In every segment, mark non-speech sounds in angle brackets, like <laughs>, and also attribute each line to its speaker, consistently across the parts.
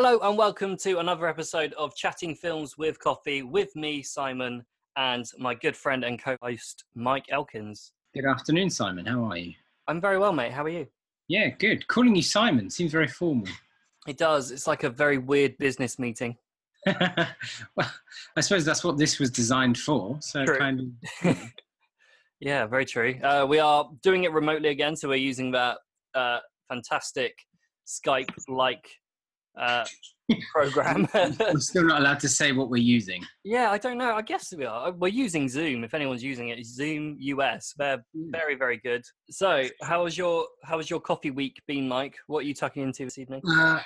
Speaker 1: Hello and welcome to another episode of Chatting Films with Coffee with me, Simon, and my good friend and co-host Mike Elkins.
Speaker 2: Good afternoon, Simon. How are you?
Speaker 1: I'm very well, mate. How are you?
Speaker 2: Yeah, good. Calling you Simon seems very formal. <laughs>
Speaker 1: It does. It's like a very weird business meeting. <laughs>
Speaker 2: well, I suppose that's what this was designed for. So
Speaker 1: True.
Speaker 2: kind of. <laughs>
Speaker 1: Yeah, very true. Uh, we are doing it remotely again, so we're using that uh, fantastic Skype-like uh, <laughs> program.
Speaker 2: We're still not allowed to say what we're using.
Speaker 1: yeah, I don't know. I guess we are. We're using Zoom. If anyone's using it, Zoom US. They're very, very good. So, how was your how was your coffee week been, Mike? What are you tucking into this evening?
Speaker 2: Uh,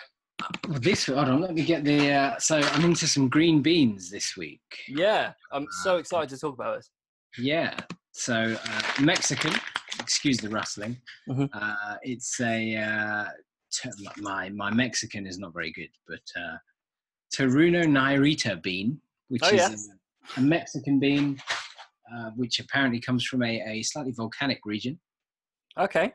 Speaker 2: this hold on. Let me get the. Uh, so I'm into some green beans this week.
Speaker 1: Yeah, I'm so excited to talk about this.
Speaker 2: Yeah. So uh, Mexican. Excuse the rustling.
Speaker 1: Mhm.
Speaker 2: Uh, it's a. My my Mexican is not very good, but uh, Terruño Nayarita bean, which
Speaker 1: Oh,
Speaker 2: is a, a Mexican bean, uh, which apparently comes from a, a slightly volcanic region.
Speaker 1: Okay,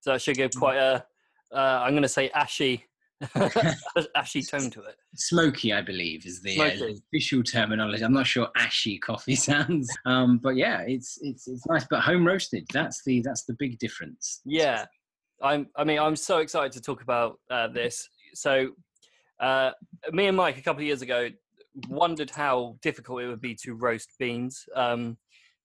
Speaker 1: so that should give quite a. Uh, I'm going to say ashy, <laughs> <laughs> ashy tone to it.
Speaker 2: Smoky, I believe, is the uh, official terminology. I'm not sure ashy coffee <laughs> sounds, um, but yeah, it's it's it's nice. But home roasted, that's the that's the big difference.
Speaker 1: Yeah, I'm. I mean, I'm so excited to talk about uh, this. So, uh, me and Mike a couple of years ago wondered how difficult it would be to roast beans. Um,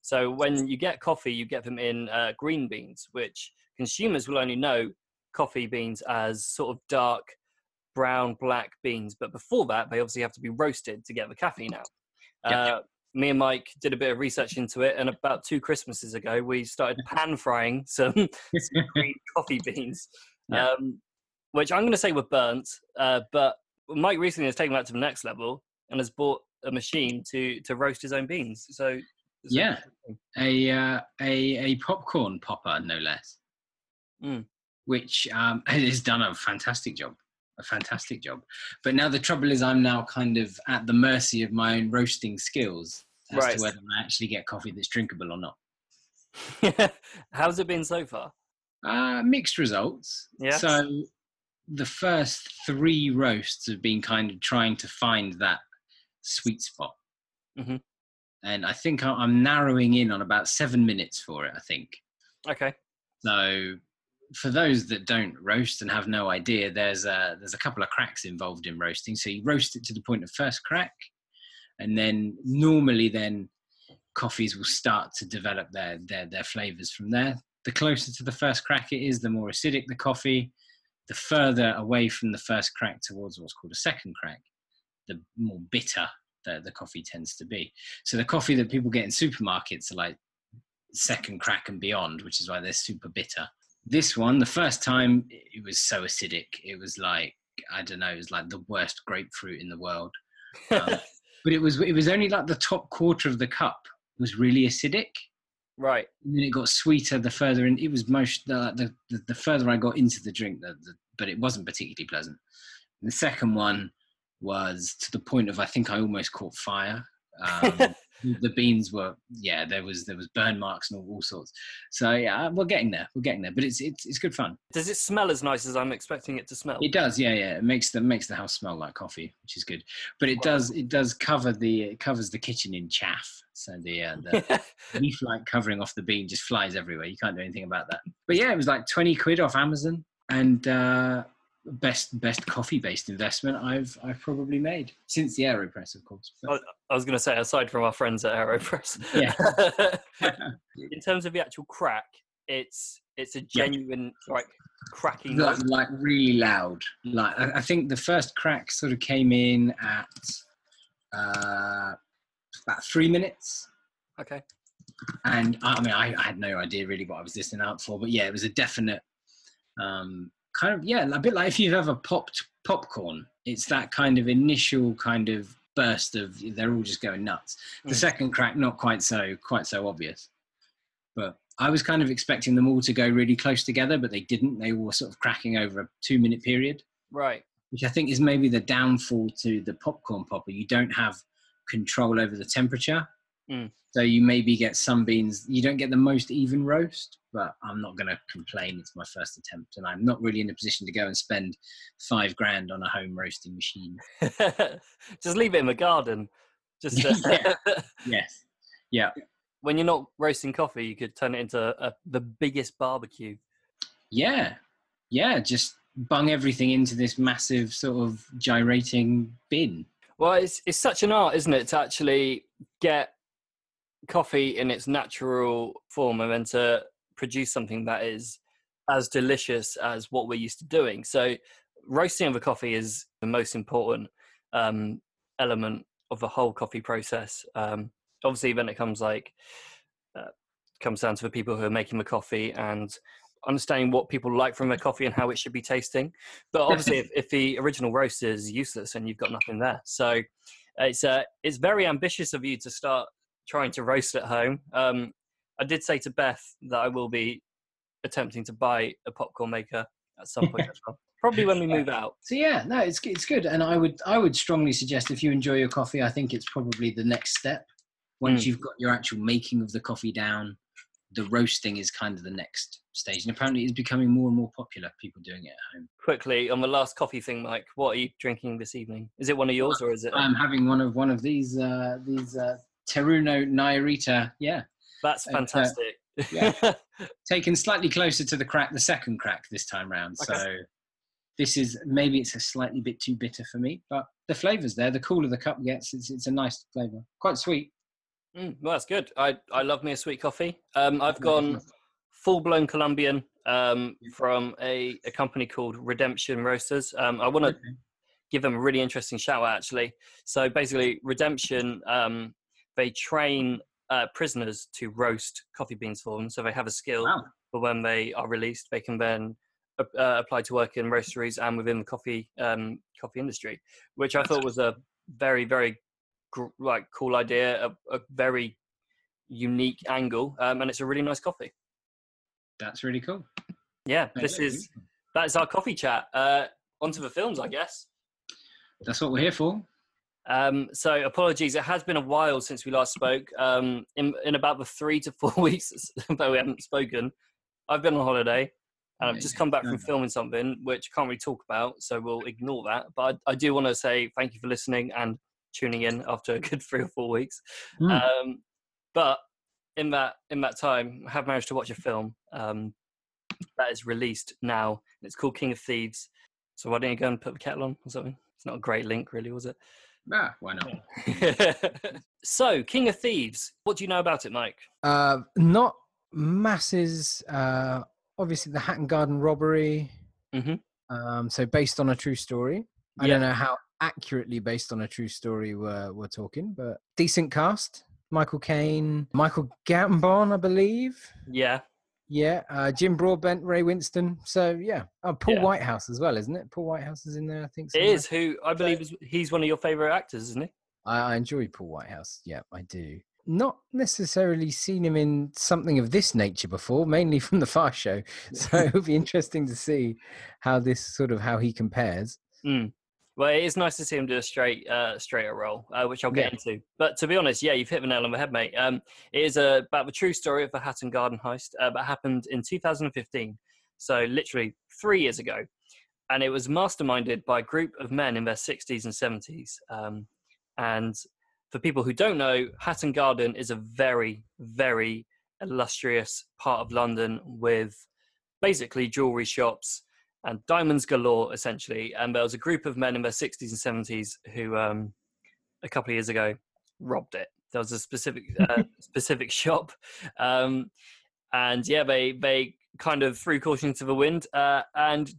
Speaker 1: so, when you get coffee, you get them in uh, green beans, which consumers will only know coffee beans as sort of dark brown black beans. But before that, they obviously have to be roasted to get the caffeine out.
Speaker 2: Yep.
Speaker 1: Uh, me and Mike did a bit of research into it, and about two Christmases ago, we started pan frying some <laughs> green coffee beans,
Speaker 2: Yeah.
Speaker 1: um, which I'm going to say were burnt. Uh, but Mike recently has taken that to the next level and has bought a machine to to roast his own beans. So, so-
Speaker 2: Yeah. a uh, a a popcorn popper, no less,
Speaker 1: Mm.
Speaker 2: which um, <laughs> has done a fantastic job. A fantastic job. But now the trouble is, I'm now kind of at the mercy of my own roasting skills as
Speaker 1: Right.
Speaker 2: to whether I actually get coffee that's drinkable or not. <laughs>
Speaker 1: How's it been so far?
Speaker 2: Uh, mixed results.
Speaker 1: Yeah.
Speaker 2: So the first three roasts have been kind of trying to find that sweet spot.
Speaker 1: Mhm.
Speaker 2: And I think I'm narrowing in on about seven minutes for it, I think.
Speaker 1: Okay.
Speaker 2: So for those that don't roast and have no idea, there's a, there's a couple of cracks involved in roasting. So you roast it to the point of first crack, and then normally then coffees will start to develop their their, their flavors from there. The closer to the first crack it is, the more acidic the coffee. The further away from the first crack towards what's called a second crack, the more bitter the, the coffee tends to be. So the coffee that people get in supermarkets are like second crack and beyond, which is why they're super bitter. This one, the first time, it was so acidic. It was like I don't know, it was like the worst grapefruit in the world. Um, <laughs> but it was it was only like the top quarter of the cup was really acidic.
Speaker 1: right.
Speaker 2: And then it got sweeter the further in. It was most the the, the, the further I got into the drink, the, the, but it wasn't particularly pleasant. And the second one was to the point of I think I almost caught fire. Um, <laughs> the beans were yeah there was there was burn marks and all, all sorts. So yeah, we're getting there. We're getting there, but it's it's it's good fun.
Speaker 1: Does it smell as nice as I'm expecting it to smell?
Speaker 2: It does, yeah, yeah. It makes the makes the house smell like coffee, which is good. But it does it does cover the it covers the kitchen in chaff. So the uh, the <laughs> leaf-like covering off the bean just flies everywhere. You can't do anything about that. But yeah, it was like twenty quid off Amazon, and uh, best best coffee based investment I've I've probably made since the Aeropress, of course. But,
Speaker 1: I was going to say, aside from our friends at Aeropress,
Speaker 2: Yeah. <laughs>
Speaker 1: in terms of the actual crack, it's it's a genuine like cracking.
Speaker 2: like, like really loud. Like I, I think the first crack sort of came in at uh, about three minutes.
Speaker 1: Okay.
Speaker 2: and I I mean, I, I had no idea really what I was listening out for, but yeah, it was a definite um, kind of yeah, a bit like if you've ever popped popcorn. It's that kind of initial kind of burst of they're all just going nuts. The
Speaker 1: Mm.
Speaker 2: second crack, not quite so quite so obvious, but I was kind of expecting them all to go really close together, but they didn't. They were sort of cracking over a two minute period
Speaker 1: Right.
Speaker 2: which I think is maybe the downfall to the popcorn popper. You don't have control over the temperature.
Speaker 1: Mm.
Speaker 3: So you maybe get some beans. You don't get the most even roast, but I'm not going to complain. It's my first attempt, and I'm not really in a position to go and spend five grand on a home roasting machine. <laughs>
Speaker 1: Just leave it in the garden. Just uh, <laughs>
Speaker 3: Yeah. <laughs> Yes. Yeah.
Speaker 1: when you're not roasting coffee, you could turn it into a, the biggest barbecue.
Speaker 3: Yeah. Yeah. Just bung everything into this massive sort of gyrating bin.
Speaker 1: Well, it's it's such an art, isn't it, to actually get coffee in its natural form and then to produce something that is as delicious as what we're used to doing. So, roasting of a coffee is the most important um, element of the whole coffee process. Um, obviously, when it comes like uh, comes down to the people who are making the coffee and understanding what people like from their coffee and how it should be tasting. But <laughs> obviously, if, if the original roast is useless, then you've got nothing there. So it's uh, it's very ambitious of you to start trying to roast at home. Um, I did say to Beth that I will be attempting to buy a popcorn maker at some point <laughs> as well. Probably when we move out.
Speaker 3: So yeah, no, it's it's good, and I would I would strongly suggest if you enjoy your coffee, I think it's probably the next step. Once
Speaker 1: Mm.
Speaker 3: you've got your actual making of the coffee down, the roasting is kind of the next stage, and apparently it's becoming more and more popular. People doing it at home.
Speaker 1: Quickly on the last coffee thing, Mike. What are you drinking this evening? Is it one of yours or is it?
Speaker 3: I'm having one of one of these uh, these uh, Terruño Nayarita. Yeah,
Speaker 1: That's
Speaker 3: uh,
Speaker 1: fantastic.
Speaker 3: yeah. <laughs> taken slightly closer to the crack, the second crack this time round.
Speaker 1: Okay.
Speaker 3: So this is maybe it's a slightly bit too bitter for me, but the flavour's there. The cooler the cup gets, it's it's a nice flavour. Quite sweet.
Speaker 1: Mm, well, that's good. I, I love me a sweet coffee. Um, I've gone full blown Colombian um, from a, a company called Redemption Roasters. Um, I want to
Speaker 3: Okay.
Speaker 1: give them a really interesting shout out actually. So basically, Redemption um, they train uh, prisoners to roast coffee beans for them. So they have a skill
Speaker 3: Wow.
Speaker 1: for when they are released, they can then uh, apply to work in roasteries and within the coffee um, coffee industry, which I thought was a very very gr- like cool idea, a, a very unique angle, um, and it's a really nice coffee.
Speaker 3: That's really cool.
Speaker 1: Yeah, this is that is our coffee chat. Uh, onto the films, I guess.
Speaker 3: That's what we're here for.
Speaker 1: Um, so apologies, it has been a while since we last spoke. Um, in, in about the three to four <laughs> weeks <laughs> that we haven't spoken, I've been on holiday and I've just come back from filming something which I can't really talk about, so we'll ignore that. But I, I do want to say thank you for listening and tuning in after a good <laughs> three or four weeks.
Speaker 3: Hmm.
Speaker 1: Um, but in that in that time, I have managed to watch a film um, that is released now. It's called King of Thieves. So why don't you go and put the kettle on or something? It's not a great link, really, was it?
Speaker 3: Ah, why not? <laughs>
Speaker 1: so, King of Thieves. What do you know about it, Mike?
Speaker 2: Uh, not masses. Uh, obviously, the Hatton Garden robbery.
Speaker 1: Mhm.
Speaker 2: Um, so based on a true story. I
Speaker 1: Yeah.
Speaker 2: don't know how accurately based on a true story we're we're talking, but decent cast. Michael Caine, Michael Gambon, I believe.
Speaker 1: Yeah,
Speaker 2: Yeah, uh, Jim Broadbent, Ray Winstone. So yeah, oh, Paul
Speaker 1: Yeah.
Speaker 2: Whitehouse as well, isn't it? Paul Whitehouse is in there, I think.
Speaker 1: it
Speaker 2: somewhere.
Speaker 1: is. Who I believe is he's one of your favorite actors, isn't he?
Speaker 2: I, I enjoy Paul Whitehouse. Yeah, I do. Not necessarily seen him in something of this nature before, mainly from the Fast Show. <laughs> So it'll be interesting to see how this sort of how he compares. <laughs>
Speaker 1: Mm. Well, it is nice to see him do a straight, uh, straighter role, uh, which I'll get into. But to be honest, yeah, you've hit the nail on the head, mate. Um, it is uh, about the true story of the Hatton Garden heist uh, that happened in 2015, so literally three years ago, and it was masterminded by a group of men in their 60s and 70s. Um, and for people who don't know, Hatton Garden is a very, very illustrious part of London with basically jewelry shops and diamonds galore essentially. And there was a group of men in their 60s and 70s who um, a couple of years ago robbed it. There was a specific uh, <laughs> specific shop um, and yeah they they kind of threw caution to the wind uh, and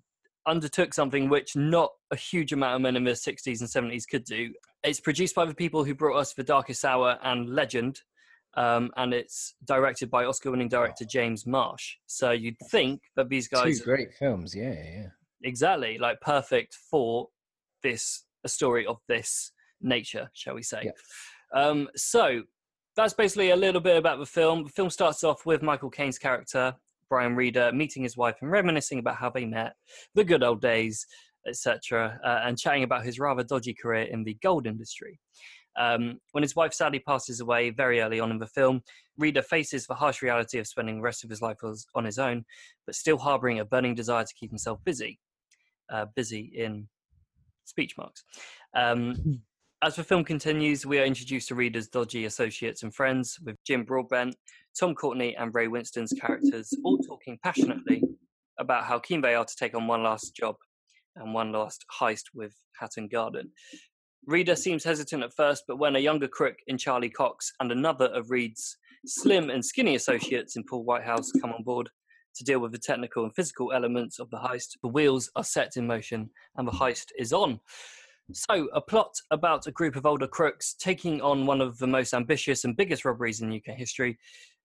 Speaker 1: undertook something which not a huge amount of men in their 60s and 70s could do. It's produced by the people who brought us the darkest hour and legend um, and it's directed by oscar-winning director james marsh so you'd think that these guys
Speaker 2: Two great films. Yeah, yeah, yeah.
Speaker 1: exactly like perfect for this a story of this nature shall we say um so that's basically a little bit about the film the film starts off with michael caine's character brian reader meeting his wife and reminiscing about how they met the good old days etc uh, and chatting about his rather dodgy career in the gold industry Um, when his wife sadly passes away very early on in the film, Reader faces the harsh reality of spending the rest of his life on his own, but still harboring a burning desire to keep himself busy. Uh, busy in speech marks. Um, hmm. as the film continues, we are introduced to Reader's dodgy associates and friends, with Jim Broadbent, Tom Courtenay, and Ray Winstone's characters all talking passionately about how keen they are to take on one last job and one last heist with Hatton Garden. Reader seems hesitant at first, but when a younger crook in Charlie Cox and another of Reed's slim and skinny associates in Paul Whitehouse come on board to deal with the technical and physical elements of the heist, the wheels are set in motion and the heist is on. So, a plot about a group of older crooks taking on one of the most ambitious and biggest robberies in UK history.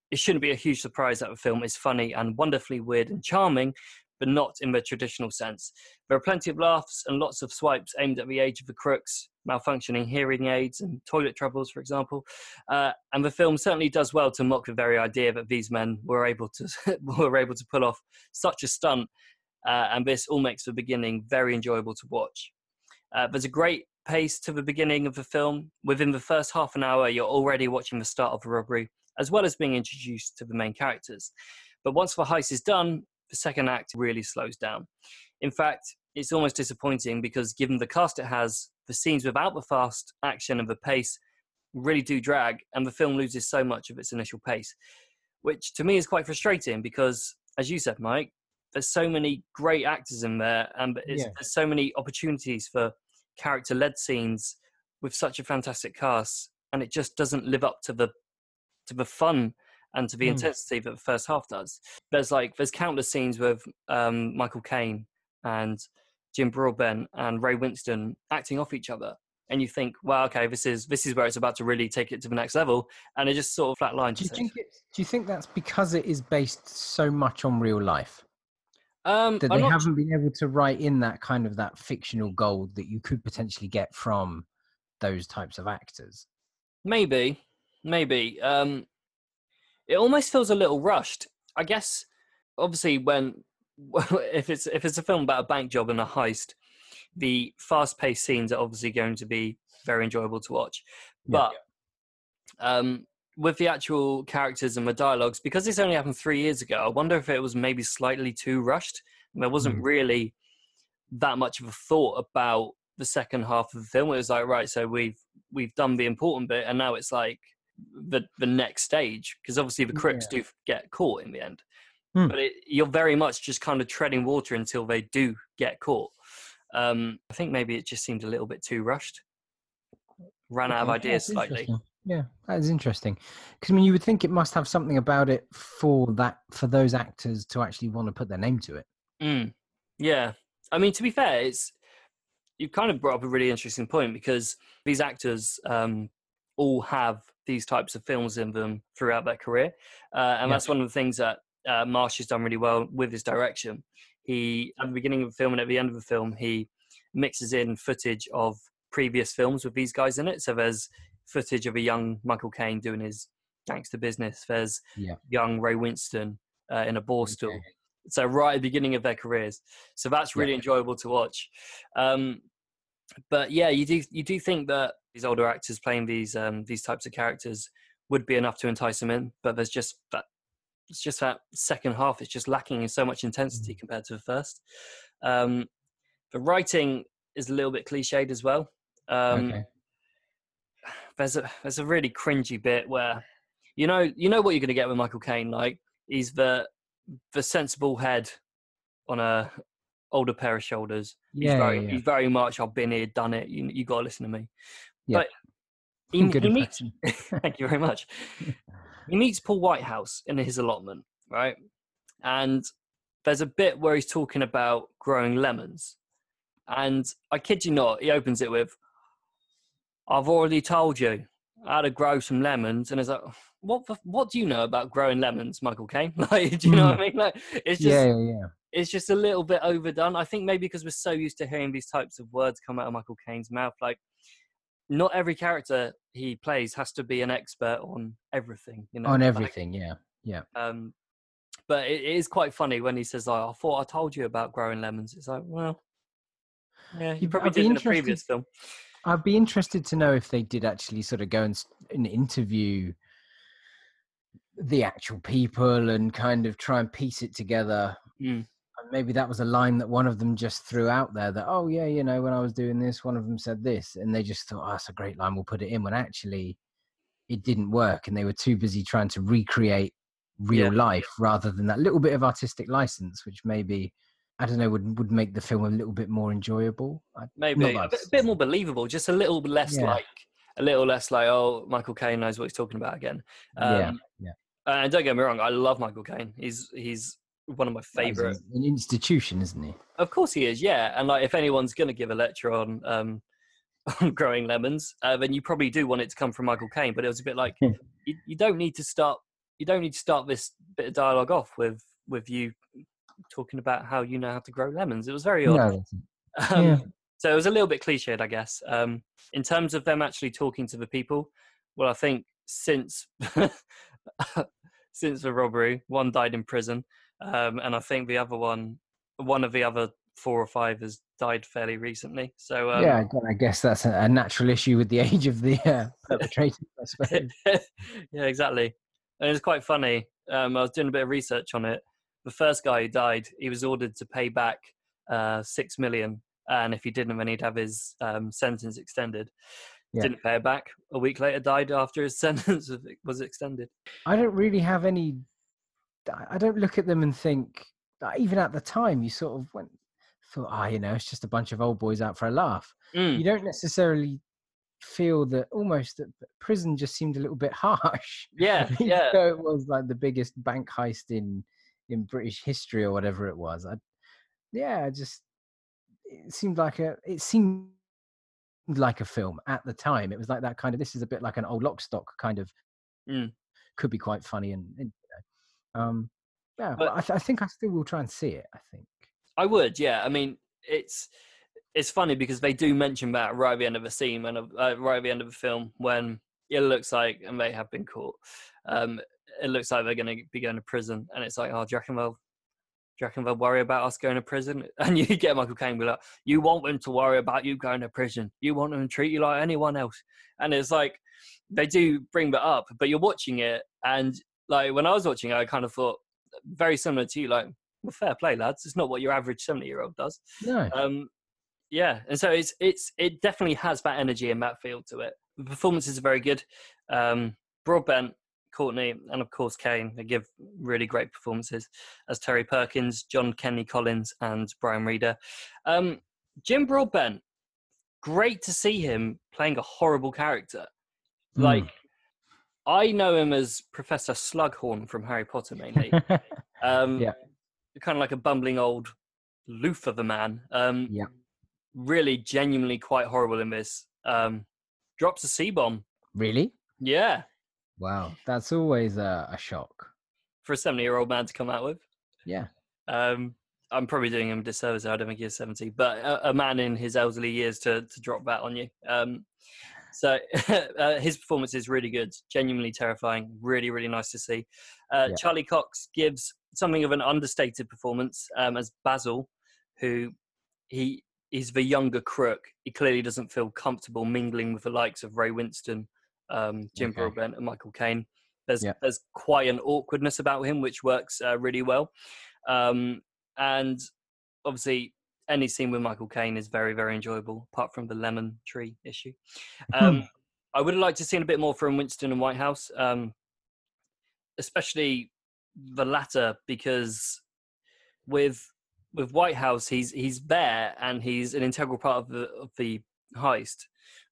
Speaker 1: It shouldn't be a huge surprise that the film is funny and wonderfully weird and charming, but not in the traditional sense. There are plenty of laughs and lots of swipes aimed at the age of the crooks, malfunctioning hearing aids and toilet troubles, for example. Uh, and the film certainly does well to mock the very idea that these men were able to <laughs> were able to pull off such a stunt. Uh, and this all makes the beginning very enjoyable to watch. Uh, there's a great pace to the beginning of the film. Within the first half an hour, you're already watching the start of the robbery, as well as being introduced to the main characters. But once the heist is done, the second act really slows down. In fact, it's almost disappointing because given the cast it has, the scenes without the fast action and the pace really do drag, and the film loses so much of its initial pace, which to me is quite frustrating because, as you said, Mike, there's so many great actors in there, and yeah. there's so many opportunities for character-led scenes with such a fantastic cast, and it just doesn't live up to the to the fun and to the mm. intensity that the first half does. There's like there's countless scenes with um, Michael Caine and Jim Broadbent and Ray Winstone acting off each other, and you think, well, okay, this is this is where it's about to really take it to the next level, and it just sort of flatlines.
Speaker 2: Do you think it, Do you think that's because it is based so much on real life?
Speaker 1: Um,
Speaker 2: that they not... haven't been able to write in that kind of that fictional gold that you could potentially get from those types of actors.
Speaker 1: Maybe, maybe. Um, it almost feels a little rushed. I guess obviously when <laughs> if it's if it's a film about a bank job and a heist, the fast-paced scenes are obviously going to be very enjoyable to watch. But yeah. um, with the actual characters and the dialogues, because this only happened three years ago, I wonder if it was maybe slightly too rushed. There wasn't mm. really that much of a thought about the second half of the film. It was like, right, so we've we've done the important bit, and now it's like the the next stage because obviously the crooks yeah. do get caught in the end hmm. but it, you're very much just kind of treading water until they do get caught um, i think maybe it just seemed a little bit too rushed ran out of ideas slightly
Speaker 2: yeah that is interesting because i mean you would think it must have something about it for that for those actors to actually want to put their name to it
Speaker 1: mm. yeah i mean to be fair it's you kind of brought up a really interesting point because these actors um, all have these types of films in them throughout their career. Uh, and yeah. that's one of the things that uh, Marsh has done really well with his direction. He, at the beginning of the film and at the end of the film, he mixes in footage of previous films with these guys in it. So there's footage of a young Michael Caine doing his gangster business. There's yeah. young Ray Winstone uh, in a Borstal. Okay. So right at the beginning of their careers. So that's really yeah. enjoyable to watch. Um, but yeah, you do you do think that these older actors playing these um, these types of characters would be enough to entice them in, but there's just that it's just that second half is just lacking in so much intensity mm. compared to the first. Um, the writing is a little bit cliched as well. Um, okay. There's a there's a really cringy bit where you know you know what you're going to get with Michael Caine. Like he's the the sensible head on a older pair of shoulders. Yeah, he's very, yeah. he's very much I've been here, done it. You you got to listen to me. Yeah. But he, Good he meets, <laughs> thank you very much. <laughs> he meets Paul Whitehouse in his allotment, right? And there's a bit where he's talking about growing lemons. And I kid you not, he opens it with, I've already told you how to grow some lemons. And it's like, what what do you know about growing lemons, Michael Caine? <laughs> Like, do you know what I hmm. mean? Like, it's just, yeah, yeah, It's just a little bit overdone. I think maybe because we're so used to hearing these types of words come out of Michael Caine's mouth, like not every character he plays has to be an expert on everything. You know,
Speaker 2: on everything. Like, yeah, yeah.
Speaker 1: Um, but it, it is quite funny when he says, "I thought I told you about growing lemons." It's like, well, yeah, you probably did in a previous film.
Speaker 2: I'd be interested to know if they did actually sort of go and, and interview the actual people and kind of try and piece it together.
Speaker 1: Mm.
Speaker 2: Maybe that was a line that one of them just threw out there that, oh, yeah, you know, when I was doing this, one of them said this. And they just thought, oh, that's a great line, we'll put it in. When actually it didn't work and they were too busy trying to recreate real
Speaker 1: Yeah.
Speaker 2: life rather than that little bit of artistic license, which maybe, I don't know, would, would make the film a little bit more enjoyable.
Speaker 1: Maybe a bit, a bit more believable, just a little less
Speaker 2: Yeah.
Speaker 1: like a little less like oh Michael Caine knows what he's talking about again. Um,
Speaker 2: Yeah, yeah.
Speaker 1: And don't get me wrong, I love Michael Caine. He's he's one of my favorite.
Speaker 2: An institution, isn't he?
Speaker 1: Of course he is, yeah. And like if anyone's going to give a lecture on um, <laughs> on growing lemons, uh, then you probably do want it to come from Michael Caine. But it was a bit like <laughs> you, you don't need to start you don't need to start this bit of dialogue off with with you talking about how you know how to grow lemons. It was very odd.
Speaker 2: No, <laughs>
Speaker 1: Um,
Speaker 2: Yeah.
Speaker 1: So it was a little bit cliched, I guess. Um, in terms of them actually talking to the people, well, I think since since the robbery, one died in prison, um, and I think the other one, one of the other four or five, has died fairly recently. So um,
Speaker 2: yeah, I guess that's a, a natural issue with the <laughs> age of the uh, <laughs> perpetrator, I suppose. <laughs>
Speaker 1: yeah, exactly. And it's quite funny. Um, I was doing a bit of research on it. The first guy who died, he was ordered to pay back uh, six million, and if he didn't, then he'd have his um, sentence extended.
Speaker 2: Yeah.
Speaker 1: Didn't pay it back. A week later, died after his sentence was- was extended.
Speaker 2: I don't really have any. I- don't look at them and think. Even at the time, you sort of went, thought, ah, you know, it's just a bunch of old boys out for a laugh.
Speaker 1: Mm,
Speaker 2: You don't necessarily feel that almost that prison just seemed a little bit <laughs> harsh.
Speaker 1: Yeah, <laughs> yeah.
Speaker 2: so it was like the biggest bank heist in in British history or whatever it was. I, yeah, I just it seemed like a it seemed like a film at the time. It was like that kind of this is a bit like an old lock stock kind of
Speaker 1: Mm.
Speaker 2: could be quite funny and, and um yeah,
Speaker 1: But-
Speaker 2: I, th- I think I still will try and see it. I think.
Speaker 1: I would, yeah. I mean, it's it's funny because they do mention that right at the end of the scene and uh, right at the end of the film when it looks like, and they have been caught. Um, it looks like they're going to be going to prison, and it's like, oh, do you reckon they'll, do you reckon they'll worry about us going to prison? <laughs> And you get Michael Caine be like, you want them to worry about you going to prison. You want them to treat you like anyone else. And it's like they do bring that up, but you're watching it, and like when I was watching it, I kind of thought very similar to you, like well, fair play, lads. It's not what your average seventy-year-old does.
Speaker 2: No.
Speaker 1: Um, yeah, and so it's it's it definitely has that energy and that feel to it. The performances are very good. Um, Broadbent, Courtenay, and of course Caine. They give really great performances as Terry Perkins, John Kenny Collins, and Brian Reader. Um, Jim Broadbent, great to see him playing a horrible character.
Speaker 2: Mm.
Speaker 1: I know him as Professor Slughorn from Harry Potter mainly. <laughs> Um,
Speaker 2: Yeah.
Speaker 1: Kind of like a bumbling old loof of a man. Um,
Speaker 2: Yeah.
Speaker 1: Really, genuinely quite horrible in this. Um, drops a C bomb.
Speaker 2: really?
Speaker 1: Yeah.
Speaker 2: Wow, that's always a, a shock.
Speaker 1: For a 70 year old man to come out with.
Speaker 2: Yeah.
Speaker 1: Um, I'm probably doing him a disservice. I don't think he's 70, but a, a man in his elderly years to, to drop that on you. Um, so <laughs> uh, his performance is really good, genuinely terrifying, really, really nice to see. Uh,
Speaker 2: Yeah.
Speaker 1: Charlie Cox gives something of an understated performance um, as Basil, who he is the younger crook. He clearly doesn't feel comfortable mingling with the likes of Ray Winstone, um, Jim
Speaker 2: Okay.
Speaker 1: Broadbent, and Michael Caine. There's
Speaker 2: Yeah.
Speaker 1: there's quite an awkwardness about him, which works uh, really well. Um, and obviously, any scene with Michael Caine is very, very enjoyable, apart from the lemon tree issue. Um, I would have liked to seen a bit more from Winstone and Whitehouse, um, especially the latter, because with with Whitehouse, he's he's there and he's an integral part of the of the heist.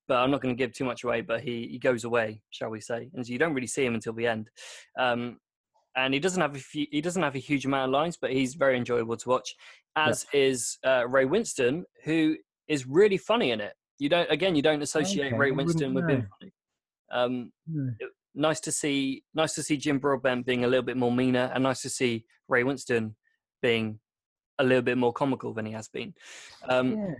Speaker 1: But I'm not going to give too much away. But he, he goes away, shall we say? And so you don't really see him until the end. Um, and he doesn't have a few, he doesn't have a huge amount of lines, but he's very enjoyable to watch. As is uh, Ray Winstone, who is really funny in it. You don't again, you don't associate
Speaker 2: Okay,
Speaker 1: Ray Winstone with being funny. Um,
Speaker 2: Hmm.
Speaker 1: nice to see nice to see Jim Broadbent being a little bit more meaner, and nice to see Ray Winstone being a little bit more comical than he has been. Um,
Speaker 2: yeah.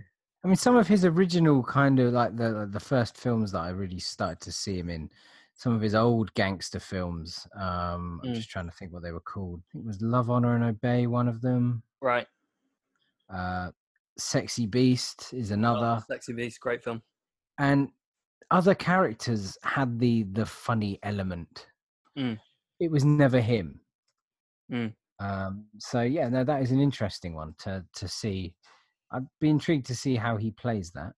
Speaker 2: I mean, some of his original kind of like the the first films that I really started to see him in, some of his old gangster films. Um, I'm
Speaker 1: Mm.
Speaker 2: just trying to think what they were called. I think it was Love, Honor, and Obey, one of them.
Speaker 1: Right.
Speaker 2: Uh, Sexy Beast is
Speaker 1: Oh,
Speaker 2: another.
Speaker 1: Sexy Beast, great film.
Speaker 2: and other characters had the the funny element.
Speaker 1: Mm.
Speaker 2: It was never him.
Speaker 1: Mm.
Speaker 2: Um, so yeah, no, that is an interesting one to to see. I'd be intrigued to see how he plays that.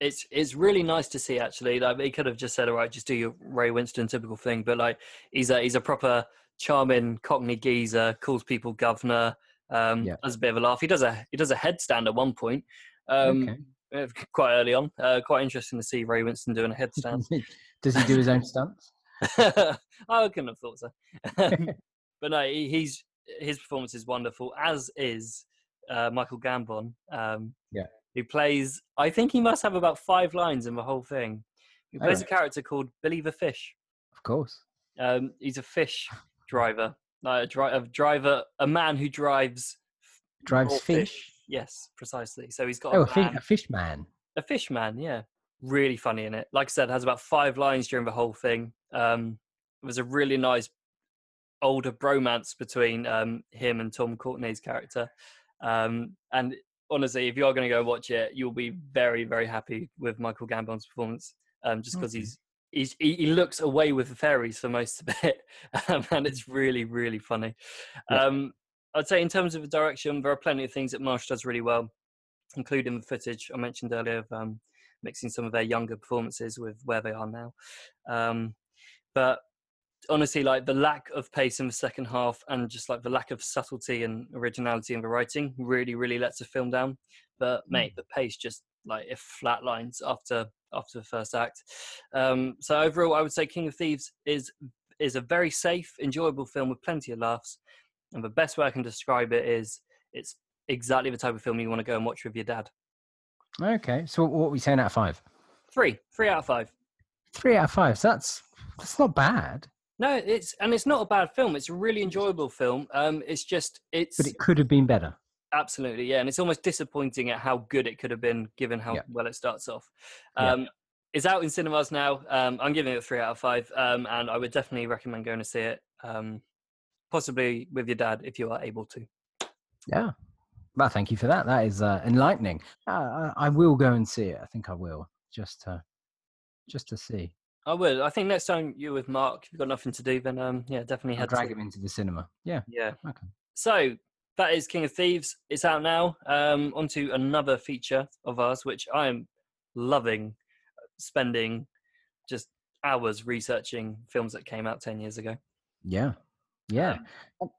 Speaker 1: it's it's really nice to see actually. Like he could have just said, "All right, just do your Ray Winstone typical thing," but like he's a he's a proper charming Cockney geezer, calls people governor, um,
Speaker 2: Yeah.
Speaker 1: a bit of a laugh. He does a he does a headstand at one point, um,
Speaker 2: Okay.
Speaker 1: uh, quite early on. Uh, quite interesting to see Ray Winstone doing a headstand. <laughs>
Speaker 2: Does he do his own stunts? <laughs>
Speaker 1: I couldn't have thought so. <laughs> But no, he, he's his performance is wonderful, as is uh, Michael Gambon. Um,
Speaker 2: Yeah.
Speaker 1: who plays. I think he must have about five lines in the whole thing. He
Speaker 2: Oh,
Speaker 1: plays a character called Billy the Fish.
Speaker 2: Of course.
Speaker 1: Um, he's a fish driver, like a, dri- a driver, a man who drives
Speaker 2: Drives
Speaker 1: raw
Speaker 2: fish.
Speaker 1: Yes, precisely. So he's got
Speaker 2: Oh,
Speaker 1: a, van-
Speaker 2: a fish man.
Speaker 1: a fish man, yeah. Really funny in it. Like I said, has about five lines during the whole thing. Um, there's a really nice older bromance between um, him and Tom Courtenay's character. Um, and honestly, if you are going to go watch it, you'll be very, very happy with Michael Gambon's performance. Um, just because
Speaker 2: Okay.
Speaker 1: he's he's he, he looks away with the fairies for most of it, <laughs> um, and it's really, really funny.
Speaker 2: Yeah.
Speaker 1: Um, I'd say in terms of the direction, there are plenty of things that Marsh does really well, including the footage I mentioned earlier of um, mixing some of their younger performances with where they are now. Um, but honestly, like the lack of pace in the second half and just like the lack of subtlety and originality in the writing really, really lets the film down. But mate, the pace just like it flatlines after after the first act. Um, so overall, I would say King of Thieves is is a very safe, enjoyable film with plenty of laughs. And the best way I can describe it is it's exactly the type of film you want to go and watch with your dad.
Speaker 2: Okay. So what are we saying out of five?
Speaker 1: Three, three out of five.
Speaker 2: Three out of five. So that's that's not bad.
Speaker 1: No, it's and it's not a bad film. It's a really enjoyable film. Um, it's just it's
Speaker 2: But it could have been better.
Speaker 1: Absolutely yeah, and it's almost disappointing at how good it could have been given how
Speaker 2: Yeah.
Speaker 1: well it starts off.
Speaker 2: Yeah.
Speaker 1: Um, It's out in cinemas now. Um, I'm giving it a three out of five, um, and I would definitely recommend going to see it. Um, possibly with your dad if you are able to.
Speaker 2: Yeah. Well, thank you for that. That is uh, enlightening. Uh, I, I will go and see it. I think I will just to just to see.
Speaker 1: I would. I think next time you're with Mark, if you've got nothing to do, then um, yeah, definitely
Speaker 2: I'll
Speaker 1: head
Speaker 2: drag
Speaker 1: to
Speaker 2: him into the cinema. Yeah.
Speaker 1: Yeah.
Speaker 2: Okay.
Speaker 1: So that is King of Thieves. It's out now. Um, onto another feature of ours, which I am loving spending just hours researching films that came out 10 years ago.
Speaker 2: Yeah. Yeah.
Speaker 1: Um,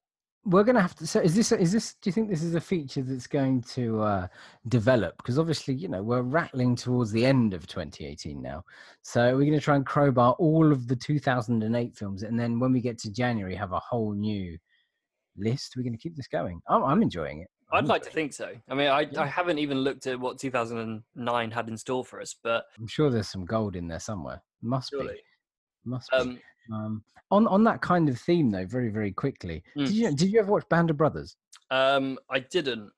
Speaker 2: We're gonna have to. So, is this? Is this? Do you think this is a feature that's going to uh, develop? Because obviously, you know, we're rattling towards the end of 2018 now. So we're going to try and crowbar all of the 2008 films, and then when we get to January, have a whole new list. We're going to keep this going. I'm, I'm enjoying it.
Speaker 1: I'd
Speaker 2: I'm
Speaker 1: like to think so. I mean, I,
Speaker 2: Yeah.
Speaker 1: I haven't even looked at what 2009 had in store for us, but.
Speaker 2: I'm sure there's some gold in there somewhere. Must
Speaker 1: surely.
Speaker 2: be. Must be.
Speaker 1: Um,
Speaker 2: Um, on on that kind of theme, though, very very quickly.
Speaker 1: Mm.
Speaker 2: Did you did you ever watch Band of Brothers?
Speaker 1: um, I didn't.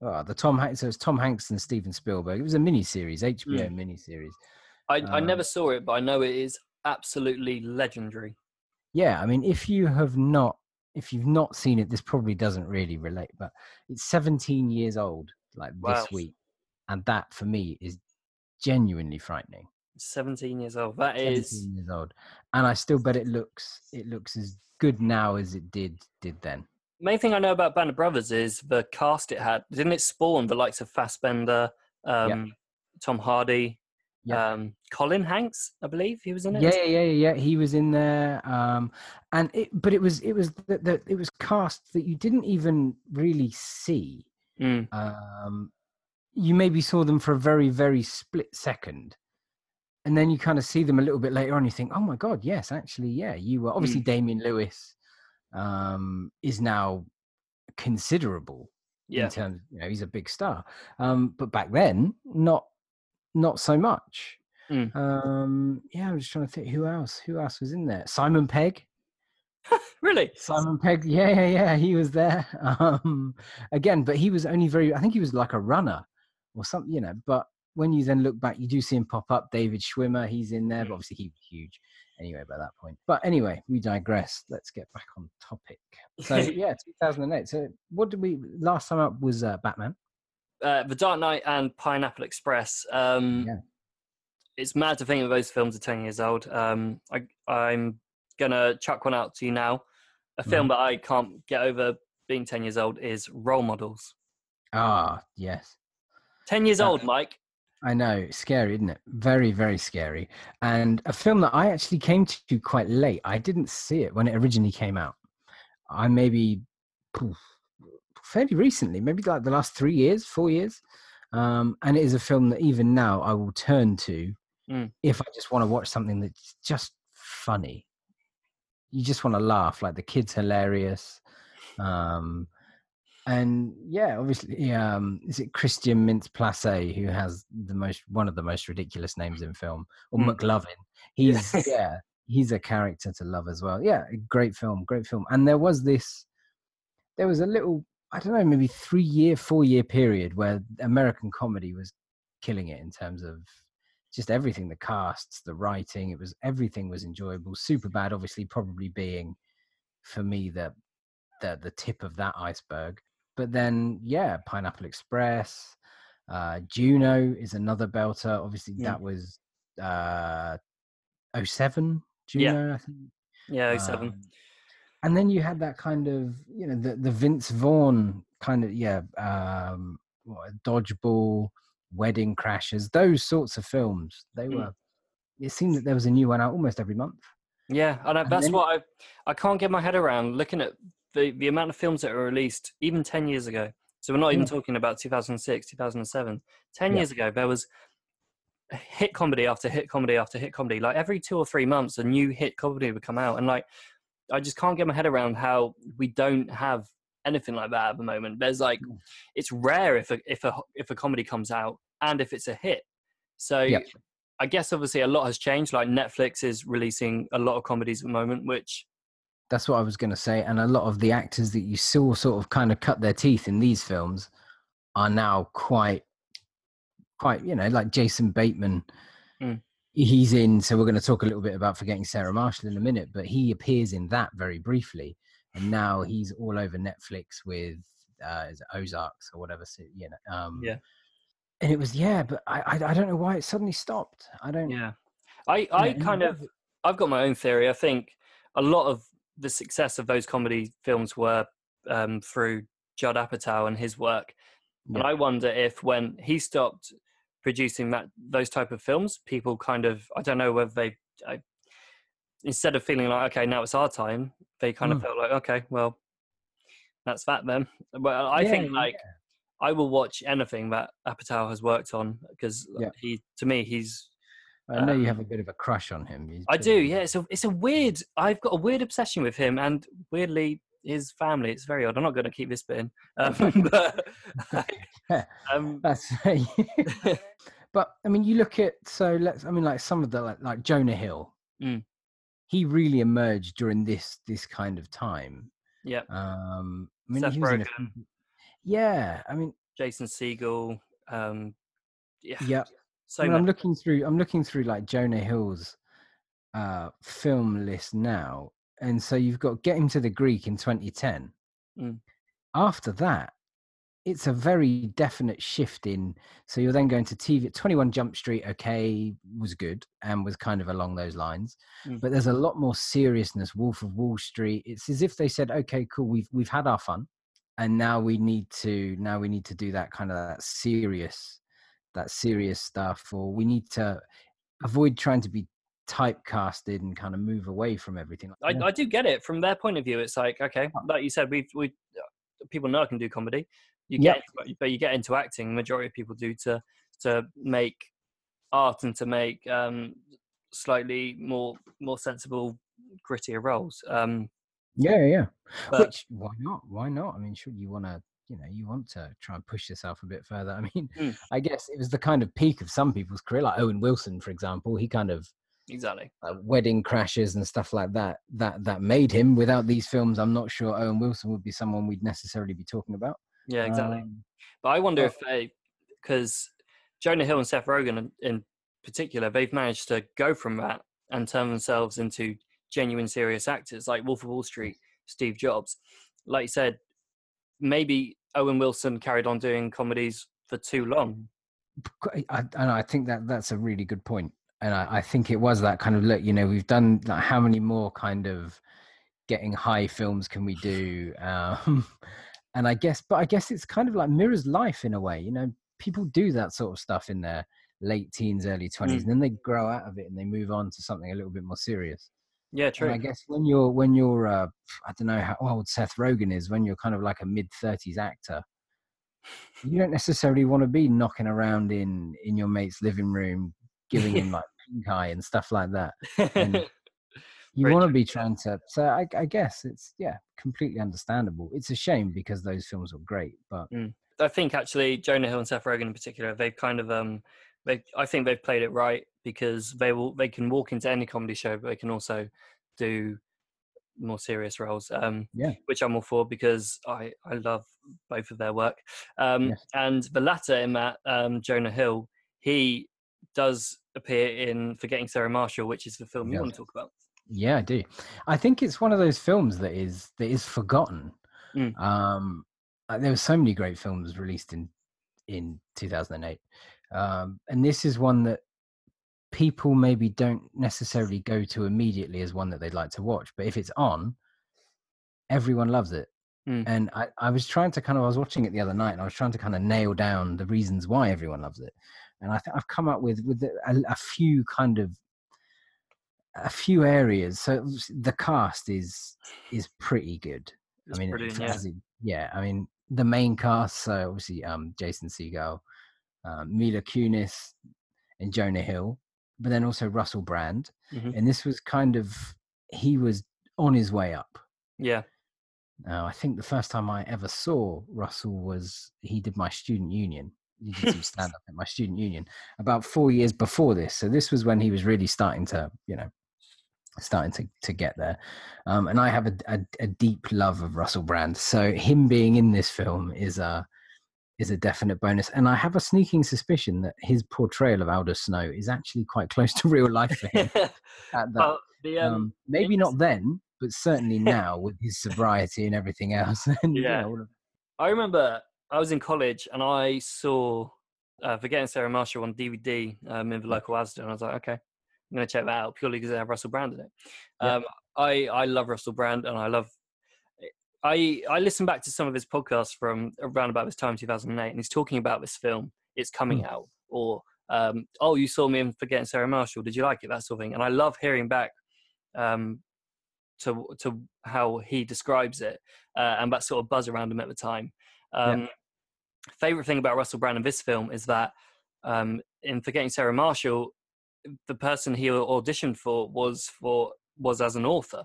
Speaker 2: Oh, the Tom Hanks. So it was Tom Hanks and Steven Spielberg. It was a mini series, HBO
Speaker 1: Mm.
Speaker 2: mini series.
Speaker 1: I, I
Speaker 2: Um,
Speaker 1: never saw it, but I know it is absolutely legendary.
Speaker 2: Yeah, I mean, if you have not, if you've not seen it, this probably doesn't really relate. But it's 17 years old, like
Speaker 1: Wow.
Speaker 2: this week, and that for me is genuinely frightening.
Speaker 1: 17 years old. That
Speaker 2: 17
Speaker 1: is.
Speaker 2: years old, and I still bet it looks it looks as good now as it did did then.
Speaker 1: Main thing I know about Band of Brothers is the cast it had. Didn't it spawn the likes of Fassbender, um, Tom Hardy,
Speaker 2: Yeah.
Speaker 1: um, Colin Hanks? I believe he was in it.
Speaker 2: Yeah, yeah, yeah, yeah. He was in there, um, and it, but it was it was that it was cast that you didn't even really see.
Speaker 1: Mm,
Speaker 2: Um, you maybe saw them for a very very split second, and then you kind of see them a little bit later on. You think, oh my god, yes, actually, yeah, you were obviously Damian Lewis um, is now considerable
Speaker 1: yeah.
Speaker 2: in terms. You know, he's a big star, um, but back then, not not so much.
Speaker 1: Mm.
Speaker 2: Um, yeah, I'm just trying to think who else. Who else was in there? Simon Pegg. <laughs>
Speaker 1: Really?
Speaker 2: Simon Pegg. Yeah, yeah, yeah. He was there <laughs> um, again, but he was only very. I think he was like a runner or something, you know. But when you then look back, you do see him pop up. David Schwimmer, he's in there, but obviously he was huge anyway by that point. But anyway, we digress. Let's get back on topic. So <laughs> yeah, 2008. So what did we last time up was uh, Batman.
Speaker 1: Uh, The Dark Knight and Pineapple Express. Um,
Speaker 2: Yeah.
Speaker 1: it's mad to think that those films are ten years old. Um, I, I'm gonna chuck one out to you now. A film that I can't get over being ten years old is Role Models.
Speaker 2: Ah, yes.
Speaker 1: Ten years
Speaker 2: Uh,
Speaker 1: old, Mike.
Speaker 2: I know, scary, isn't it? Very, very scary. And a film that I actually came to quite late. I didn't see it when it originally came out. I maybe poof, fairly recently, maybe like the last three years, four years. Um, and it is a film that even now I will turn to
Speaker 1: Mm.
Speaker 2: if I just want to watch something that's just funny. You just want to laugh, like the kid's hilarious. Um, and yeah, obviously, um, is it Christian Mintz Plasse who has the most one of the most ridiculous names in film, or
Speaker 1: Mm.
Speaker 2: McLovin? <laughs> He's yeah, he's a character to love as well. Yeah, great film, great film. And there was this, there was a little, I don't know, maybe three year, four year period where American comedy was killing it in terms of just everything the casts the writing it was everything was enjoyable super bad obviously probably being for me the the the tip of that iceberg but then yeah pineapple express uh juno is another belter obviously
Speaker 1: Mm.
Speaker 2: that was uh 07
Speaker 1: Yeah.
Speaker 2: juno i think
Speaker 1: Yeah, oh seven.
Speaker 2: um, and then you had that kind of you know the the vince vaughn kind of yeah um what, dodgeball wedding crashers those sorts of films they
Speaker 1: Mm.
Speaker 2: were it seemed that there was a new one out almost every month
Speaker 1: Yeah, and I,
Speaker 2: And
Speaker 1: that's
Speaker 2: then-
Speaker 1: what I I can't get my head around looking at the the amount of films that were released even ten years ago. So we're not even
Speaker 2: Yeah.
Speaker 1: talking about 2006, 2007. Ten
Speaker 2: Yeah.
Speaker 1: years ago, there was hit comedy after hit comedy after hit comedy. Like every two or three months, a new hit comedy would come out, and like I just can't get my head around how we don't have anything like that at the moment. There's like
Speaker 2: Mm.
Speaker 1: it's rare if a if a if a comedy comes out and if it's a hit. So
Speaker 2: Yep.
Speaker 1: I guess obviously a lot has changed. Like Netflix is releasing a lot of comedies at the moment, which
Speaker 2: that's what i was going to say and a lot of the actors that you saw sort of kind of cut their teeth in these films are now quite quite you know like jason bateman
Speaker 1: Mm.
Speaker 2: He's in so we're going to talk a little bit about forgetting sarah marshall in a minute but he appears in that very briefly and now he's all over netflix with uh is it ozarks or whatever so, you know um
Speaker 1: Yeah.
Speaker 2: and it was yeah but I, I i don't know why it suddenly stopped i don't
Speaker 1: yeah, I
Speaker 2: you know,
Speaker 1: I kind of I've got my own theory. I think a lot of the success of those comedy films were um, through Judd Apatow and his work, and I wonder if when he stopped producing that those type of films, people kind of I don't know whether they I, instead of feeling like okay now it's our time, they kind of
Speaker 2: Mm.
Speaker 1: felt like okay well that's that then. Well, I
Speaker 2: Yeah,
Speaker 1: think
Speaker 2: yeah,
Speaker 1: like I will watch anything that Apatow has worked on because
Speaker 2: Yeah.
Speaker 1: he to me he's
Speaker 2: i know you
Speaker 1: um,
Speaker 2: have a bit of a crush on him He's
Speaker 1: I do, yeah. It's a it's a weird. I've got a weird obsession with him, and weirdly his family. It's very odd. I'm not going to keep this bit in, um, <laughs> but <laughs> um, <laughs>
Speaker 2: That's but I mean, you look at so let's I mean, like some of the like, like Jonah Hill.
Speaker 1: Mm.
Speaker 2: He really emerged during this this kind of time.
Speaker 1: yeah,
Speaker 2: Um, I mean,
Speaker 1: Seth
Speaker 2: in a yeah, I mean,
Speaker 1: Jason Segel. Um, yeah,
Speaker 2: yeah.
Speaker 1: so
Speaker 2: I mean, I'm looking through. I'm looking through like Jonah Hill's uh, film list now, and so you've got Get Him to the Greek in 2010.
Speaker 1: Mm.
Speaker 2: After that, it's a very definite shift in. So you're then going to TV. 21 Jump Street, okay, was good and was kind of along those lines,
Speaker 1: Mm.
Speaker 2: but there's a lot more seriousness. Wolf of Wall Street. It's as if they said, okay, cool, we've we've had our fun, and now we need to now we need to do that kind of that serious that serious stuff or we need to avoid trying to be typecasted and kind of move away from everything
Speaker 1: I, I do get it from their point of view. It's like okay, like you said, we we people know I can do comedy. You
Speaker 2: Yep.
Speaker 1: get, into but you get into acting. Majority of people do to to make art and to make um, slightly more more sensible, grittier roles. Um,
Speaker 2: yeah yeah
Speaker 1: but
Speaker 2: which why not why not i mean should you want to you know you want to try and push yourself a bit further <laughs> i mean
Speaker 1: Mm.
Speaker 2: i guess it was the kind of peak of some people's career like owen wilson for example he kind of
Speaker 1: exactly.
Speaker 2: uh, wedding crashers and stuff like that that that made him without these films i'm not sure owen wilson would be someone we'd necessarily be talking about
Speaker 1: Yeah, exactly.
Speaker 2: Um,
Speaker 1: But I wonder
Speaker 2: Well-
Speaker 1: if they, because Jonah Hill and Seth Rogen in, in particular, they've managed to go from that and turn themselves into genuine serious actors like Wolf of Wall Street, Steve Jobs. Like you said, maybe Owen Wilson carried on doing comedies for too long.
Speaker 2: I, and I think that that's a really good point. And I, I think it was that kind of look. You know, we've done like, how many more kind of getting high films can we do? Um, <laughs> and I guess, but I guess it's kind of like mirrors life in a way. You know, people do that sort of stuff in their late teens, early twenties,
Speaker 1: Mm.
Speaker 2: and then they grow out of it and they move on to something a little bit more serious.
Speaker 1: Yeah,
Speaker 2: And
Speaker 1: true.
Speaker 2: I guess when you're when you're uh, I don't know how old Seth Rogen is when you're kind of like a mid thirties actor, you don't necessarily want to be knocking around in in your mate's living room, giving him <laughs> like eye and stuff like that. and- <laughs> You want to be trying to. So I, I guess it's yeah, completely understandable. It's a shame because those films were great, but
Speaker 1: I think actually Jonah Hill and Seth Rogen in particular, they've kind of um, they I think they've played it right because they will they can walk into any comedy show, but they can also do more serious roles. Um,
Speaker 2: Yeah.
Speaker 1: which I'm all for because I I love both of their work. Um,
Speaker 2: Yes.
Speaker 1: and the latter in that um, Jonah Hill, he does appear in Forgetting Sarah Marshall, which is the film you want to talk about.
Speaker 2: Yeah, I do. I think it's one of those films that is that is forgotten.
Speaker 1: Mm.
Speaker 2: Um, uh, there were so many great films released in in 2008, um, and this is one that people maybe don't necessarily go to immediately as one that they'd like to watch. But if it's on, everyone loves it.
Speaker 1: Mm.
Speaker 2: And I, I was trying to kind of I was watching it the other night, and I was trying to kind of nail down the reasons why everyone loves it. And I think I've come up with with a, a few kind of a few areas. So the cast is is pretty good.
Speaker 1: It's
Speaker 2: I mean, it-
Speaker 1: yeah.
Speaker 2: in- yeah. I mean, the main cast. So obviously, um, Jason Segel, um, Mila Kunis, and Jonah Hill, but then also Russell Brand.
Speaker 1: Mhm.
Speaker 2: And this was kind of he was on his way up.
Speaker 1: Yeah,
Speaker 2: Now, I think the first time I ever saw Russell was he did my student union. He did some stand up at my student union about four years before this. So this was when he was really starting to, you know, starting to, to get there. Um, and I have a, a, a deep love of Russell Brand. So him being in this film is a is a definite bonus. And I have a sneaking suspicion that his portrayal of Aldous Snow is actually quite close to <laughs> real life for him. <laughs> At that
Speaker 1: but the um,
Speaker 2: um, maybe not then, but certainly <laughs> now with his sobriety and everything else. and, you
Speaker 1: Yeah.
Speaker 2: know, all of-
Speaker 1: I remember I was in college and I saw uh, Forgetting Sarah Marshall on DVD um, in the local Asda, and I was like, okay, I'm going to check that out purely because they have Russell Brand in it.
Speaker 2: Yeah.
Speaker 1: Um, I I love Russell Brand, and I love. I I listened back to some of his podcasts from around about this time, 2008, and he's talking about this film. It's coming
Speaker 2: Hmm.
Speaker 1: out, or um, oh, you saw me in Forgetting Sarah Marshall. Did you like it? That sort of thing. And I love hearing back um, to to how he describes it uh, and that sort of buzz around him at the time. Um, Favorite thing about Russell Brand in this film is that um, in Forgetting Sarah Marshall, the person he auditioned for was for was as an author.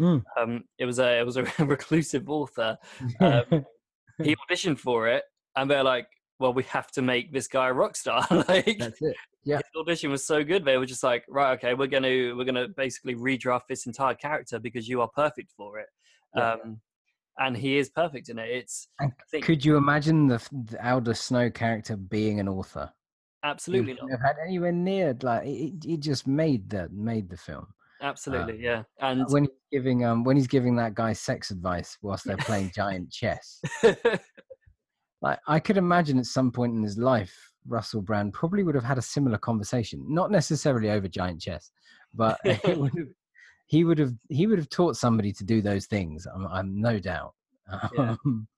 Speaker 2: Mm.
Speaker 1: Um, it was a it was a <laughs> reclusive author. Um, <laughs> he auditioned for it, and they're like, "Well, we have to make this guy a rock star." <laughs> like
Speaker 2: That's it. yeah.
Speaker 1: his audition was so good, they were just like, "Right, okay, we're gonna we're gonna basically redraft this entire character because you are perfect for it."
Speaker 2: Yeah.
Speaker 1: Um, and he is perfect in it. It's think
Speaker 2: Could you imagine the, the Aldous Snow character being an author?
Speaker 1: absolutely not.
Speaker 2: Have had anywhere near like it, it- just made the made the film.
Speaker 1: Absolutely, yeah. And
Speaker 2: when he's giving um when he's giving that guy sex advice whilst they're playing giant chess. <laughs> Like I could imagine at some point in his life, Russell Brand probably would have had a similar conversation, not necessarily over giant chess, but <laughs> it <laughs> would have, he would have he would have taught somebody to do those things. I'm, I'm no doubt.
Speaker 1: Yeah.
Speaker 2: Um,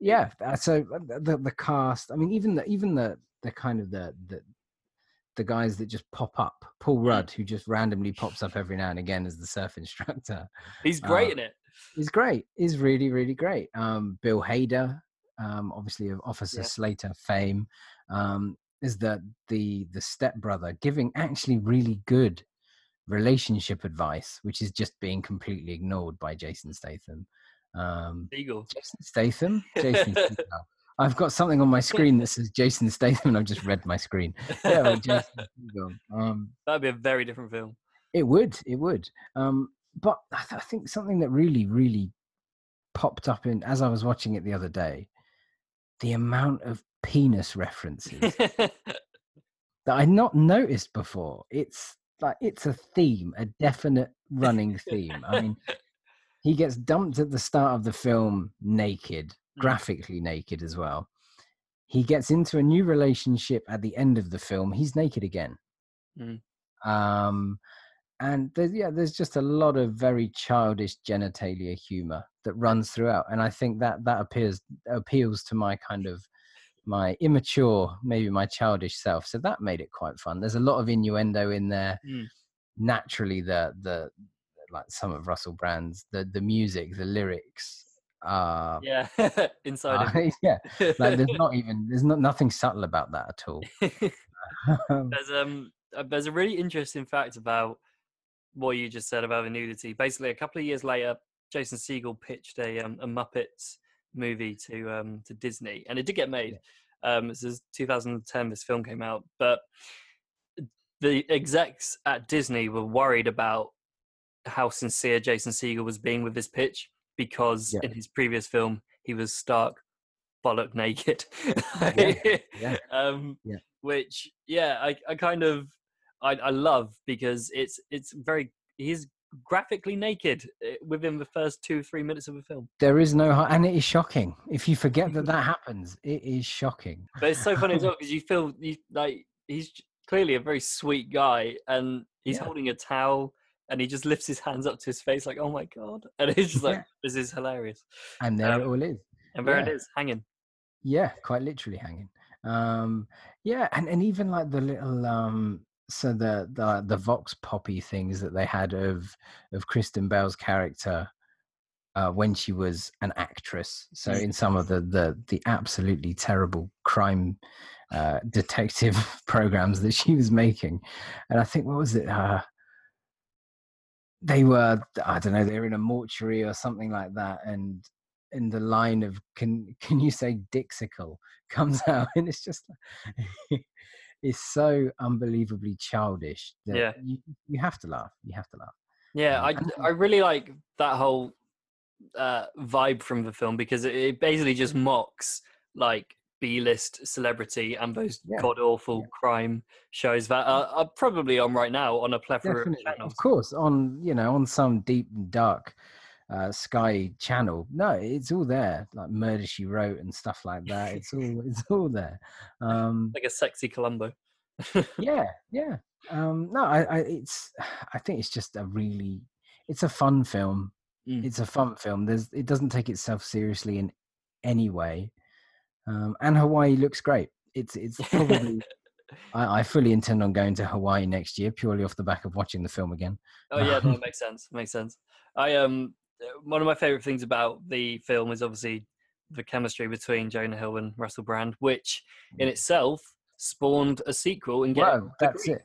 Speaker 2: yeah. uh, So uh, the the cast. I mean, even the even the the kind of the the the guys that just pop up. Paul
Speaker 1: Mm.
Speaker 2: Rudd, who just randomly pops up every now and again as the surf instructor
Speaker 1: he's <laughs> great
Speaker 2: Uh,
Speaker 1: in
Speaker 2: He's great. He's really really great. Um, Bill Hader, um, obviously of Officer
Speaker 1: Yeah.
Speaker 2: Slater fame, um, is the the the stepbrother giving actually really good relationship advice, which is just being completely ignored by Jason Statham. Um,
Speaker 1: Eagle.
Speaker 2: Jason Statham, <laughs> Jason. Statham. I've got something on my screen that says Jason Statham, and I've just read my screen. Yeah, well, <laughs> Jason Statham. Um,
Speaker 1: That'd be a very different film.
Speaker 2: it would, it would. Um, but I, th- I think something that really, really popped up in as I was watching it the other day, the amount of penis references <laughs> that I'd not noticed before. It's like it's a theme, a definite running theme. I mean, <laughs> he gets dumped at the start of the film naked,
Speaker 1: Mm.
Speaker 2: graphically naked as well. He gets into a new relationship at the end of the film. He's naked again.
Speaker 1: Mm.
Speaker 2: Um, and there's, yeah, there's just a lot of very childish genitalia humor that runs throughout, and I think that that appears appeals to my kind of my immature, maybe my childish self. So that made it quite fun. There's a lot of innuendo in there.
Speaker 1: Mm.
Speaker 2: Naturally, the the like some of Russell Brand's the the music, the lyrics. Uh,
Speaker 1: Yeah, <laughs> inside.
Speaker 2: uh, <laughs> yeah, like there's <laughs> not even there's not nothing subtle about that at all. Um,
Speaker 1: there's um uh, there's a really interesting fact about what you just said about the nudity. Basically, a couple of years later, Jason Segel pitched a um, a Muppets movie to um to Disney, and it did get made. Um, this is 2010. This film came out, but the execs at Disney were worried about how sincere Jason Segel was being with this pitch because
Speaker 2: Yeah.
Speaker 1: in his previous film he was stark bollock naked. <laughs>
Speaker 2: yeah.
Speaker 1: Um,
Speaker 2: Yeah.
Speaker 1: Which, yeah, I, I kind of, I, I love because it's it's very he's graphically naked eh, within the first two three minutes of the film.
Speaker 2: there is no and it is shocking if you forget that <laughs> that happens it is shocking
Speaker 1: But it's so funny as well <laughs> because you feel you like he's clearly a very sweet guy and he's
Speaker 2: Yeah.
Speaker 1: holding a towel and he just lifts his hands up to his face like, oh my god, <laughs> and he's just like,
Speaker 2: Yeah.
Speaker 1: this is hilarious.
Speaker 2: and there
Speaker 1: Um,
Speaker 2: it all is
Speaker 1: And there it
Speaker 2: Yeah.
Speaker 1: is, hanging.
Speaker 2: yeah quite literally hanging um yeah and and even like the little um so the the the vox poppy things that they had of of kristen bell's character uh when she was an actress. So in some of the the the absolutely terrible crime uh detective <laughs> programs that she was making. And i think what was it uh they were i don't know they were in a mortuary or something like that and in the line of can can you say dixical? <laughs> comes out and it's just <laughs> it's so unbelievably childish that
Speaker 1: Yeah.
Speaker 2: you, you have to laugh you have to laugh
Speaker 1: Yeah,
Speaker 2: Um,
Speaker 1: I I really like that whole uh, vibe from the film because it, it basically just mocks like B-list celebrity and those
Speaker 2: Yeah,
Speaker 1: god awful
Speaker 2: yeah.
Speaker 1: crime shows that are, are probably on right now on a plethora
Speaker 2: definitely
Speaker 1: of channels.
Speaker 2: of course on you know on some deep and dark uh sky channel. No it's all there like murder she wrote and stuff like that. <laughs> It's all it's all there. Um
Speaker 1: Like a sexy Columbo. <laughs>
Speaker 2: yeah yeah. Um no I, I it's i think it's just a really it's a fun film.
Speaker 1: Mm.
Speaker 2: it's a fun film. There's it doesn't take itself seriously in any way. Um and hawaii looks great. It's it's probably <laughs> I, I fully intend on going to hawaii next year purely off the back of watching the film again.
Speaker 1: Oh yeah, that makes sense. Makes sense. I um one of my favorite things about the film is obviously the chemistry between Jonah Hill and Russell Brand, which in itself spawned a sequel and get
Speaker 2: Well, that's it.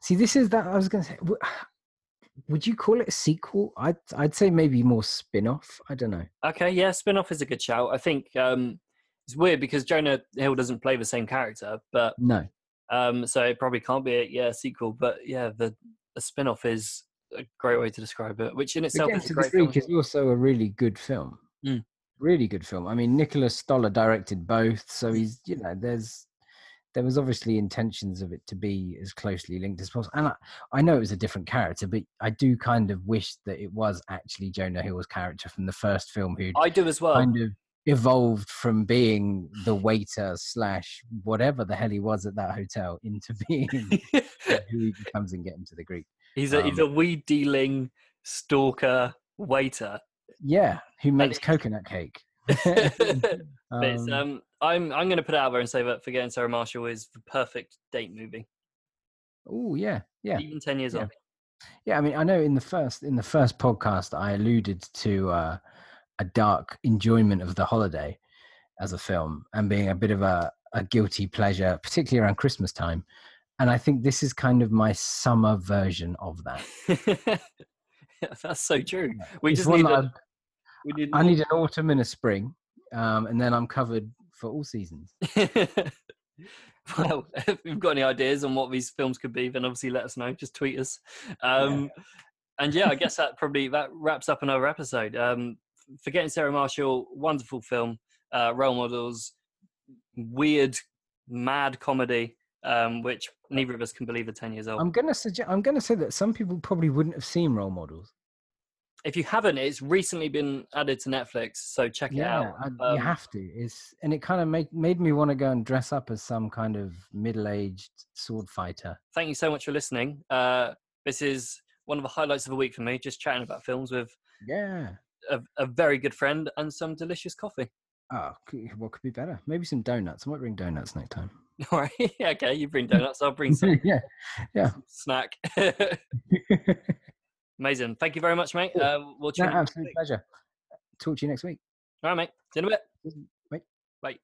Speaker 2: See, this is that I was going to say. <sighs> Would you call it a sequel? I'd I'd say maybe more spin-off. I don't know.
Speaker 1: Okay, yeah, spin off is a good shout. I think um it's weird because Jonah Hill doesn't play the same character, but
Speaker 2: No,
Speaker 1: um so it probably can't be a yeah sequel. But yeah, the a spin off is a great way to describe it, which in itself
Speaker 2: Again,
Speaker 1: is a great film.
Speaker 2: Is also a really good film.
Speaker 1: Mm.
Speaker 2: Really good film. I mean, Nicholas Stoller directed both, so he's you know there's there was obviously intentions of it to be as closely linked as possible. And I, I know it was a different character, but I do kind of wish that it was actually Jonah Hill's character from the first film who
Speaker 1: I do as well.
Speaker 2: kind of evolved from being the waiter slash whatever the hell he was at that hotel into <laughs> being <laughs> who he becomes in Get Him to the Greek.
Speaker 1: He's a he's
Speaker 2: Um,
Speaker 1: a weed dealing stalker waiter.
Speaker 2: Yeah, who makes coconut cake. <laughs> <laughs> Um,
Speaker 1: um, I'm I'm going to put it out there and say that Forgetting Sarah Marshall is the perfect date movie,
Speaker 2: oh yeah, yeah,
Speaker 1: even ten years
Speaker 2: Yeah.
Speaker 1: on.
Speaker 2: yeah. I mean, I know in the first in the first podcast I alluded to uh, a dark enjoyment of the holiday as a film and being a bit of a, a guilty pleasure, particularly around Christmas time. And I think this is kind of my summer version of that. <laughs>
Speaker 1: That's so true. We
Speaker 2: It's
Speaker 1: just need a, we need
Speaker 2: I need an autumn and a spring, um, and then I'm covered for all seasons. <laughs>
Speaker 1: well, if you've got any ideas on what these films could be, then obviously let us know. Just tweet us. Um, And yeah, I <laughs> guess that probably that wraps up another episode. Um, Forgetting Sarah Marshall, wonderful film, uh, role models, weird, mad comedy, um, which neither of us can believe are ten years old.
Speaker 2: I'm gonna suggest. I'm gonna say that some people probably wouldn't have seen role models.
Speaker 1: if you haven't, it's recently been added to Netflix, so check it
Speaker 2: Yeah,
Speaker 1: out.
Speaker 2: I-
Speaker 1: Um,
Speaker 2: you have to. It's and it kind of made made me want to go and dress up as some kind of middle aged sword fighter.
Speaker 1: thank you so much for listening. Uh, this is one of the highlights of the week for me, just chatting about films with
Speaker 2: Yeah.
Speaker 1: a, a very good friend and some delicious coffee.
Speaker 2: Oh, what could be better? Maybe some donuts. I might bring donuts next time. <laughs>
Speaker 1: All right, <laughs> okay, you bring <laughs> donuts, I'll bring some
Speaker 2: yeah. Yeah.
Speaker 1: Snack. Amazing. Thank you very much, mate.
Speaker 2: Cool.
Speaker 1: Uh, we'll
Speaker 2: no, absolute pleasure. Talk to you next week.
Speaker 1: All right, mate. See you in a bit.
Speaker 2: Bye.
Speaker 1: Bye.